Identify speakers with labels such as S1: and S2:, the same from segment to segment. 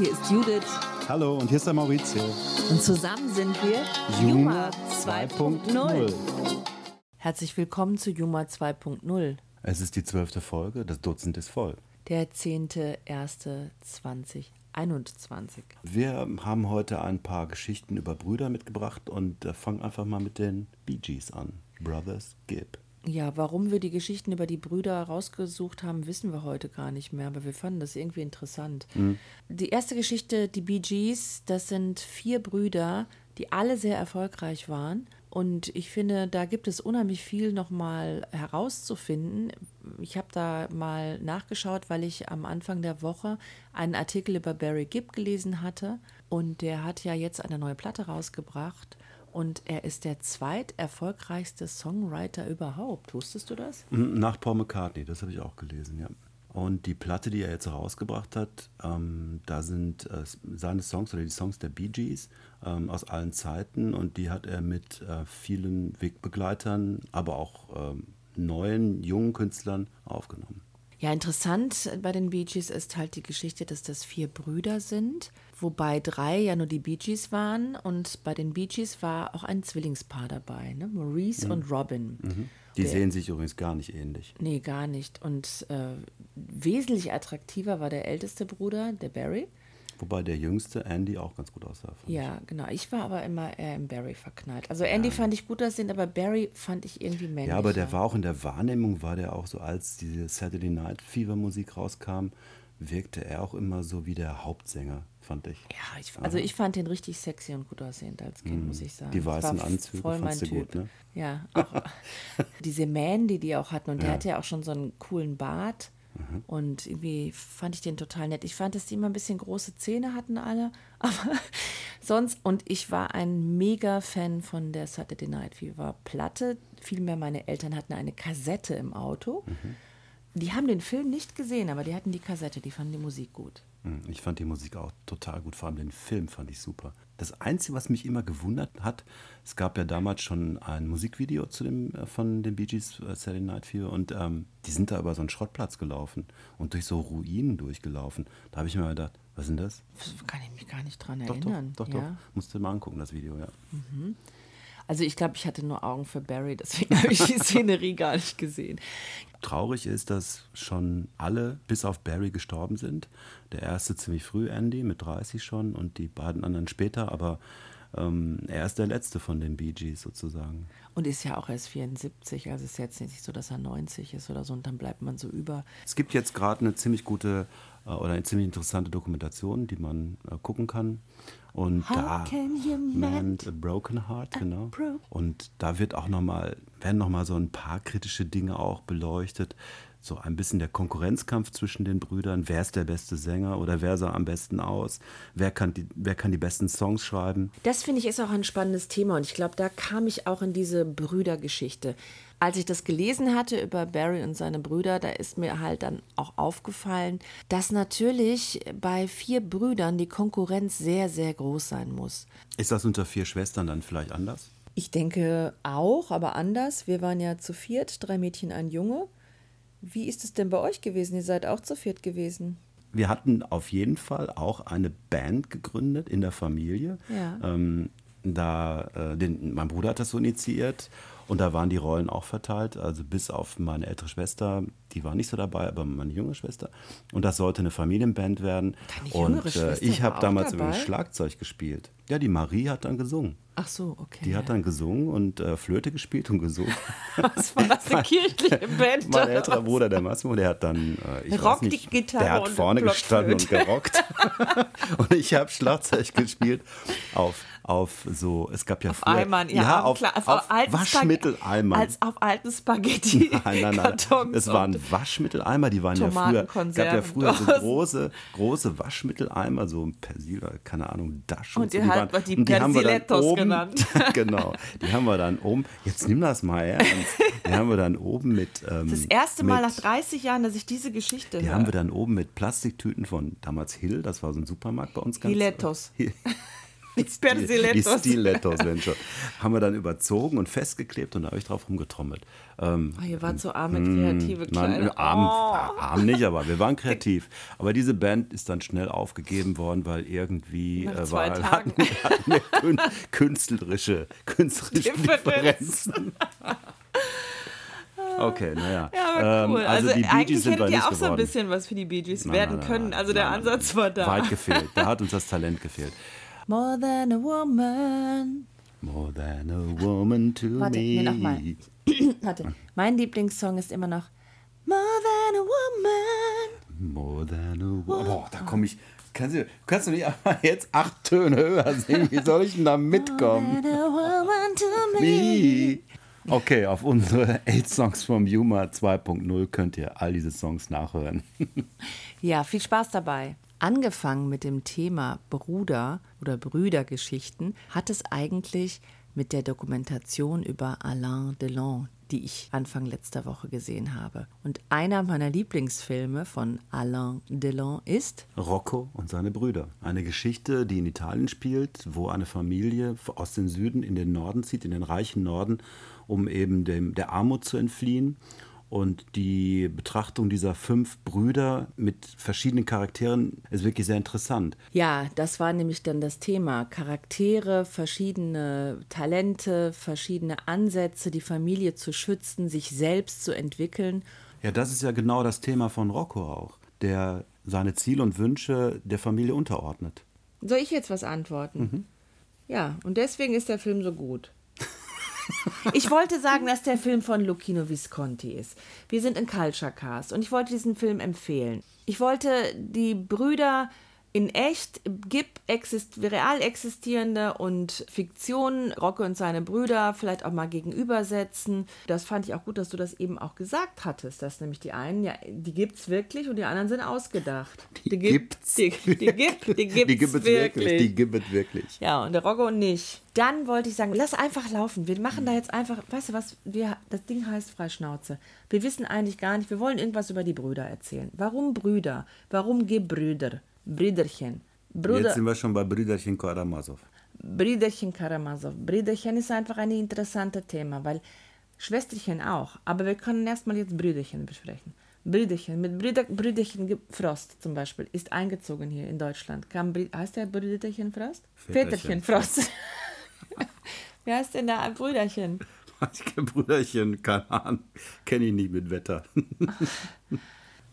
S1: hier ist Judith.
S2: Hallo, und hier ist der Maurizio.
S1: Und zusammen sind wir
S2: Juma
S1: 2.0. Herzlich willkommen zu Juma 2.0.
S2: Es ist die zwölfte Folge, das Dutzend ist voll.
S1: Der 10.01.2021.
S2: Wir haben heute ein paar Geschichten über Brüder mitgebracht und äh, fangen einfach mal mit den Bee Gees an. Brothers Gibb.
S1: Ja, warum wir die Geschichten über die Brüder rausgesucht haben, wissen wir heute gar nicht mehr, aber wir fanden das irgendwie interessant. Die erste Geschichte, die Bee Gees, das sind vier Brüder, die alle sehr erfolgreich waren. Und ich finde, da gibt es unheimlich viel nochmal herauszufinden. Ich habe da mal nachgeschaut, weil ich am Anfang der Woche einen Artikel über Barry Gibb gelesen hatte. Und der hat ja jetzt eine neue Platte rausgebracht. Und er ist der zweiterfolgreichste Songwriter überhaupt. Wusstest du das?
S2: Nach Paul McCartney, das habe ich auch gelesen, ja. Und die Platte, die er jetzt rausgebracht hat, ähm, da sind äh, seine Songs oder die Songs der Bee Gees ähm, aus allen Zeiten und die hat er mit äh, vielen Wegbegleitern, aber auch ähm, neuen, jungen Künstlern aufgenommen.
S1: Ja, interessant bei den Bee Gees ist halt die Geschichte, dass das vier Brüder sind, wobei drei ja nur die Bee Gees waren und bei den Bee Gees war auch ein Zwillingspaar dabei, ne? Maurice und Robin.
S2: Die
S1: Der-
S2: sehen sich übrigens gar nicht ähnlich.
S1: Nee, gar nicht. Und äh, wesentlich attraktiver war der älteste Bruder, der Barry.
S2: Wobei der jüngste Andy auch ganz gut aussah. fand ich.
S1: Ja, genau. Ich war aber immer eher in Barry verknallt. Also Andy fand ich gut aussehend, aber Barry fand ich irgendwie männlicher.
S2: Ja, aber der war auch in der Wahrnehmung, war der auch so, als diese Saturday Night Fever Musik rauskam, wirkte er auch immer so wie der Hauptsänger, fand ich.
S1: Ja, ich, also ich fand den richtig sexy und gut aussehend als Kind, muss ich sagen.
S2: Die weißen
S1: war
S2: Anzüge
S1: voll
S2: fandst du
S1: Typ.
S2: gut, ne?
S1: Ja, auch diese Mähen, die die auch hatten. Und der
S2: Ja.
S1: hatte ja auch schon so einen coolen Bart.
S2: Mhm.
S1: Und irgendwie fand ich den total nett. Ich fand, dass die immer ein bisschen große Zähne hatten alle. Aber sonst, und ich war ein mega Fan von der Saturday Night Fever Platte. Vielmehr meine Eltern hatten eine Kassette im Auto.
S2: Mhm.
S1: Die haben den Film nicht gesehen, aber die hatten die Kassette, die fanden die Musik gut.
S2: Hm, Ich fand die Musik auch total gut, vor allem den Film fand ich super. Das Einzige, was mich immer gewundert hat, es gab ja damals schon ein Musikvideo zu dem, äh, von den Bee Gees äh, Saturday Night Fever und ähm, die sind da über so einen Schrottplatz gelaufen und durch so Ruinen durchgelaufen. Da habe ich mir gedacht, was sind das?
S1: Das kann ich mich gar nicht dran
S2: Doch,
S1: erinnern.
S2: doch, doch,
S1: ja.
S2: doch. Musst du mal angucken, das Video, ja.
S1: Also ich glaube, ich hatte nur Augen für Barry, deswegen habe ich die Szenerie gar nicht gesehen.
S2: Traurig ist, dass schon alle bis auf Barry gestorben sind. Der erste ziemlich früh, Andy, mit 30 schon, und die beiden anderen später, aber ähm, er ist der letzte von den Bee Gees sozusagen.
S1: Und ist ja auch erst 74, also ist jetzt nicht so, dass er 90 ist oder so und dann bleibt man so über.
S2: Es gibt jetzt gerade eine ziemlich gute äh, oder eine ziemlich interessante Dokumentation, die man äh, gucken kann. Und
S1: How
S2: da
S1: can you mend
S2: a Broken Heart, genau.
S1: broken-
S2: Und da wird auch noch mal, werden noch mal so ein paar kritische Dinge auch beleuchtet. So ein bisschen der Konkurrenzkampf zwischen den Brüdern. Wer ist der beste Sänger oder wer sah am besten aus? Wer kann die, wer kann die besten Songs schreiben?
S1: Das finde ich ist auch ein spannendes Thema und ich glaube, da kam ich auch in diese Brüdergeschichte. Als ich das gelesen hatte über Barry und seine Brüder, da ist mir halt dann auch aufgefallen, dass natürlich bei vier Brüdern die Konkurrenz sehr, sehr groß sein muss.
S2: Ist das unter vier Schwestern dann vielleicht anders?
S1: Ich denke auch, aber anders. Wir waren ja zu viert, drei Mädchen, ein Junge. Wie ist es denn bei euch gewesen? Ihr seid auch zu viert gewesen.
S2: Wir hatten auf jeden Fall auch eine Band gegründet in der Familie.
S1: Ja.
S2: Ähm, da, äh, den, mein Bruder hat das so initiiert und da waren die Rollen auch verteilt. Also bis auf meine ältere Schwester, die war nicht so dabei, aber meine junge Schwester. Und das sollte eine Familienband werden.
S1: Deine
S2: und
S1: Schwester
S2: ich habe damals übrigens Schlagzeug gespielt. Ja, die Marie hat dann gesungen.
S1: Ach so, okay.
S2: Die hat dann gesungen und äh, Flöte gespielt und gesungen.
S1: Was war das eine kirchliche Band?
S2: Mein älterer? Bruder, der Massimo, der hat dann, äh, ich
S1: Rock
S2: weiß
S1: die
S2: nicht,
S1: Gitarre
S2: der hat
S1: und
S2: vorne gestanden und gerockt. und ich habe Schlagzeug gespielt auf, auf so, es gab ja
S1: Auf
S2: früher,
S1: Eimern, ja,
S2: auf,
S1: klar,
S2: auf,
S1: alten
S2: Waschmitteleimer.
S1: Als auf alten Spaghetti.
S2: Nein, nein, nein. Es waren
S1: und-
S2: Waschmitteleimer, die waren ja früher. Es gab ja früher so große, große Waschmitteleimer, so ein Persil, oder keine Ahnung, Dash
S1: Und
S2: so.
S1: die halt
S2: waren-
S1: die
S2: und haben wir dann
S1: Persilettos
S2: oben,
S1: genannt.
S2: genau. Die haben wir dann oben, jetzt nimm das mal ernst. Die haben wir dann oben mit. Ähm,
S1: Das erste Mal
S2: mit,
S1: nach 30 Jahren, dass ich diese Geschichte
S2: Die
S1: höre.
S2: haben wir dann oben mit Plastiktüten von damals Hill, das war so ein Supermarkt bei uns. Ganz,
S1: Hilettos.
S2: Hi-
S1: Die Persilettos.
S2: Die Stilettos, wenn schon. Haben wir dann überzogen und festgeklebt und da habe ich drauf rumgetrommelt.
S1: Ähm, oh, ihr wart so arme, kreative Kleine.
S2: Nein, arm, oh. arm nicht, aber wir waren kreativ. Aber diese Band ist dann schnell aufgegeben worden, weil irgendwie
S1: äh,
S2: war, hatten, hatten wir künstlerische, künstlerische Differenzen. Okay, naja.
S1: Ja, aber cool.
S2: Ähm,
S1: also,
S2: also die Bee
S1: eigentlich
S2: Gees sind
S1: hättet ihr
S2: nicht
S1: auch so ein
S2: geworden.
S1: bisschen was für die Bee Gees
S2: Nein,
S1: werden
S2: nein,
S1: können.
S2: nein,
S1: Also der Ansatz war da.
S2: Weit gefehlt. Da hat uns das Talent gefehlt.
S1: More than a woman.
S2: More than a woman to
S1: Warte,
S2: me.
S1: nee, nochmal. Warte, mein Lieblingssong ist immer noch More than a woman.
S2: More than a woman. Boah, da komme ich. Kannst du, kannst du nicht einmal jetzt acht Töne höher singen? Wie soll ich denn da mitkommen?
S1: More than a woman to me.
S2: Okay, auf unsere 8 Songs vom Yuma 2.0 könnt ihr all diese Songs nachhören.
S1: Ja, viel Spaß dabei. Angefangen mit dem Thema Bruder oder Brüdergeschichten hat es eigentlich mit der Dokumentation über Alain Delon, die ich Anfang letzter Woche gesehen habe. Und einer meiner Lieblingsfilme von Alain Delon ist
S2: Rocco und seine Brüder. Eine Geschichte, die in Italien spielt, wo eine Familie aus dem Süden in den Norden zieht, in den reichen Norden, um eben dem, der Armut zu entfliehen. Und die Betrachtung dieser fünf Brüder mit verschiedenen Charakteren ist wirklich sehr interessant.
S1: Ja, das war nämlich dann das Thema. Charaktere, verschiedene Talente, verschiedene Ansätze, die Familie zu schützen, sich selbst zu entwickeln.
S2: Ja, das ist ja genau das Thema von Rocco auch, der seine Ziele und Wünsche der Familie unterordnet.
S1: Soll ich jetzt was antworten? Ja, und deswegen ist der Film so gut. Ich wollte sagen, dass der Film von Lucchino Visconti ist. Wir sind in Culture Cast und ich wollte diesen Film empfehlen. Ich wollte die Brüder in echt, gibt exist real existierende und Fiktion, Rocco und seine Brüder vielleicht auch mal gegenübersetzen. Das fand ich auch gut, dass du das eben auch gesagt hattest, dass nämlich die einen, ja, die gibt's wirklich und die anderen sind ausgedacht.
S2: Die
S1: gibt-
S2: gibt's.
S1: Die, die gibt, die gibt's
S2: Die gibt es wirklich. Die gibt es wirklich.
S1: ja, und der Rocco nicht. Dann wollte ich sagen, lass einfach laufen. Wir machen da jetzt einfach, weißt du was, wir, das Ding heißt Freischnauze. Wir wissen eigentlich gar nicht, wir wollen irgendwas über die Brüder erzählen. Warum Brüder? Warum Gebrüder? Brüderchen. Bruder,
S2: Jetzt sind wir schon bei Brüderchen Karamazov.
S1: Brüderchen Karamazov. Brüderchen ist einfach ein interessantes Thema, weil Schwesterchen auch. Aber wir können erstmal jetzt Brüderchen besprechen. Brüderchen, mit Brüder, Brüderchen Frost zum Beispiel, ist eingezogen hier in Deutschland. Kam, heißt der Brüderchen Frost?
S2: Väterchen.
S1: Väterchen Frost. Wie heißt denn da ein Brüderchen?
S2: Kenn Brüderchen, keine Ahnung. Kenne ich nicht mit Wetter.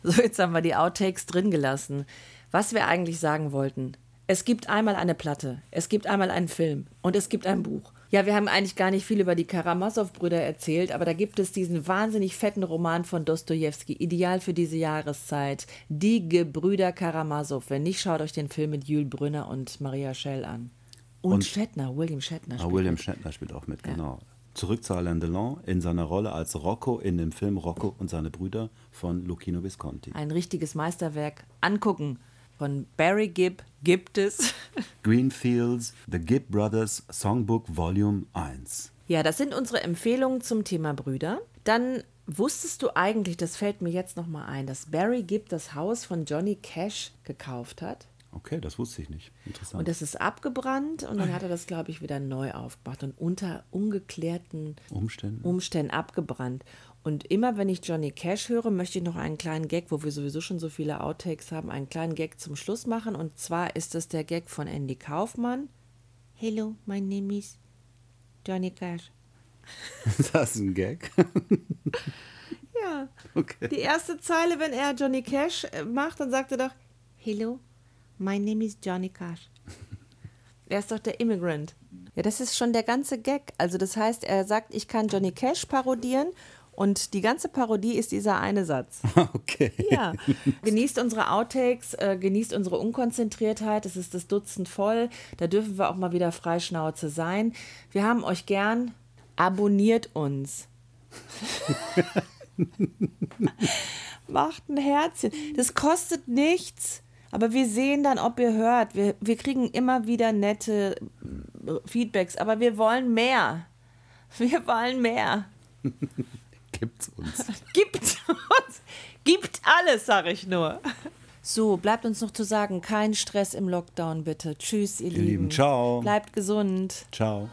S1: So, jetzt haben wir die Outtakes drin gelassen. Was wir eigentlich sagen wollten. Es gibt einmal eine Platte, es gibt einmal einen Film und es gibt ein Buch. Ja, wir haben eigentlich gar nicht viel über die Karamasow-Brüder erzählt, aber da gibt es diesen wahnsinnig fetten Roman von Dostoevsky, ideal für diese Jahreszeit. Die Gebrüder Karamasow. Wenn nicht, schaut euch den Film mit Jules Brünner und Maria Schell an. Und,
S2: Und-
S1: Shatner, William Shatner.
S2: Ah,
S1: spielt
S2: William
S1: mit.
S2: Shatner spielt auch mit, genau. Zurück zu Alain Delon in seiner Rolle als Rocco in dem Film Rocco und seine Brüder von Lucchino Visconti.
S1: Ein richtiges Meisterwerk. Angucken. Von Barry Gibb gibt es.
S2: Greenfields, The Gibb Brothers Songbook Volume 1.
S1: Ja, das sind unsere Empfehlungen zum Thema Brüder. Dann wusstest du eigentlich, das fällt mir jetzt nochmal ein, dass Barry Gibb das Haus von Johnny Cash gekauft hat.
S2: Okay, das wusste ich nicht. Interessant.
S1: Und das ist abgebrannt und dann hat er das, glaube ich, wieder neu aufgemacht und unter ungeklärten
S2: Umständen.
S1: Umständen abgebrannt. Und immer wenn ich Johnny Cash höre, möchte ich noch einen kleinen Gag, wo wir sowieso schon so viele Outtakes haben, einen kleinen Gag zum Schluss machen. Und zwar ist das der Gag von Andy Kaufmann. Hello, my name is Johnny Cash.
S2: Ist das ein Gag?
S1: Ja.
S2: Okay.
S1: Die erste Zeile, wenn er Johnny Cash äh, macht, dann sagt er doch, Hello, my name is Johnny Cash. er ist doch der Immigrant. Ja, das ist schon der ganze Gag. Also das heißt, er sagt, ich kann Johnny Cash parodieren und die ganze Parodie ist dieser eine Satz.
S2: Okay.
S1: Ja. Genießt unsere Outtakes, äh, genießt unsere Unkonzentriertheit. Es ist das Dutzend voll. Da dürfen wir auch mal wieder Freischnauze sein. Wir haben euch gern. Abonniert uns. Macht ein Herzchen. Das kostet nichts. Aber wir sehen dann, ob ihr hört. Wir, wir kriegen immer wieder nette äh, Feedbacks. Aber wir wollen mehr. Wir wollen mehr.
S2: Gibt's uns.
S1: Gibt uns. Gibt alles, sag ich nur. So, bleibt uns noch zu sagen, kein Stress im Lockdown bitte. Tschüss, ihr,
S2: Ihr Lieben, ciao.
S1: Bleibt gesund.
S2: Ciao.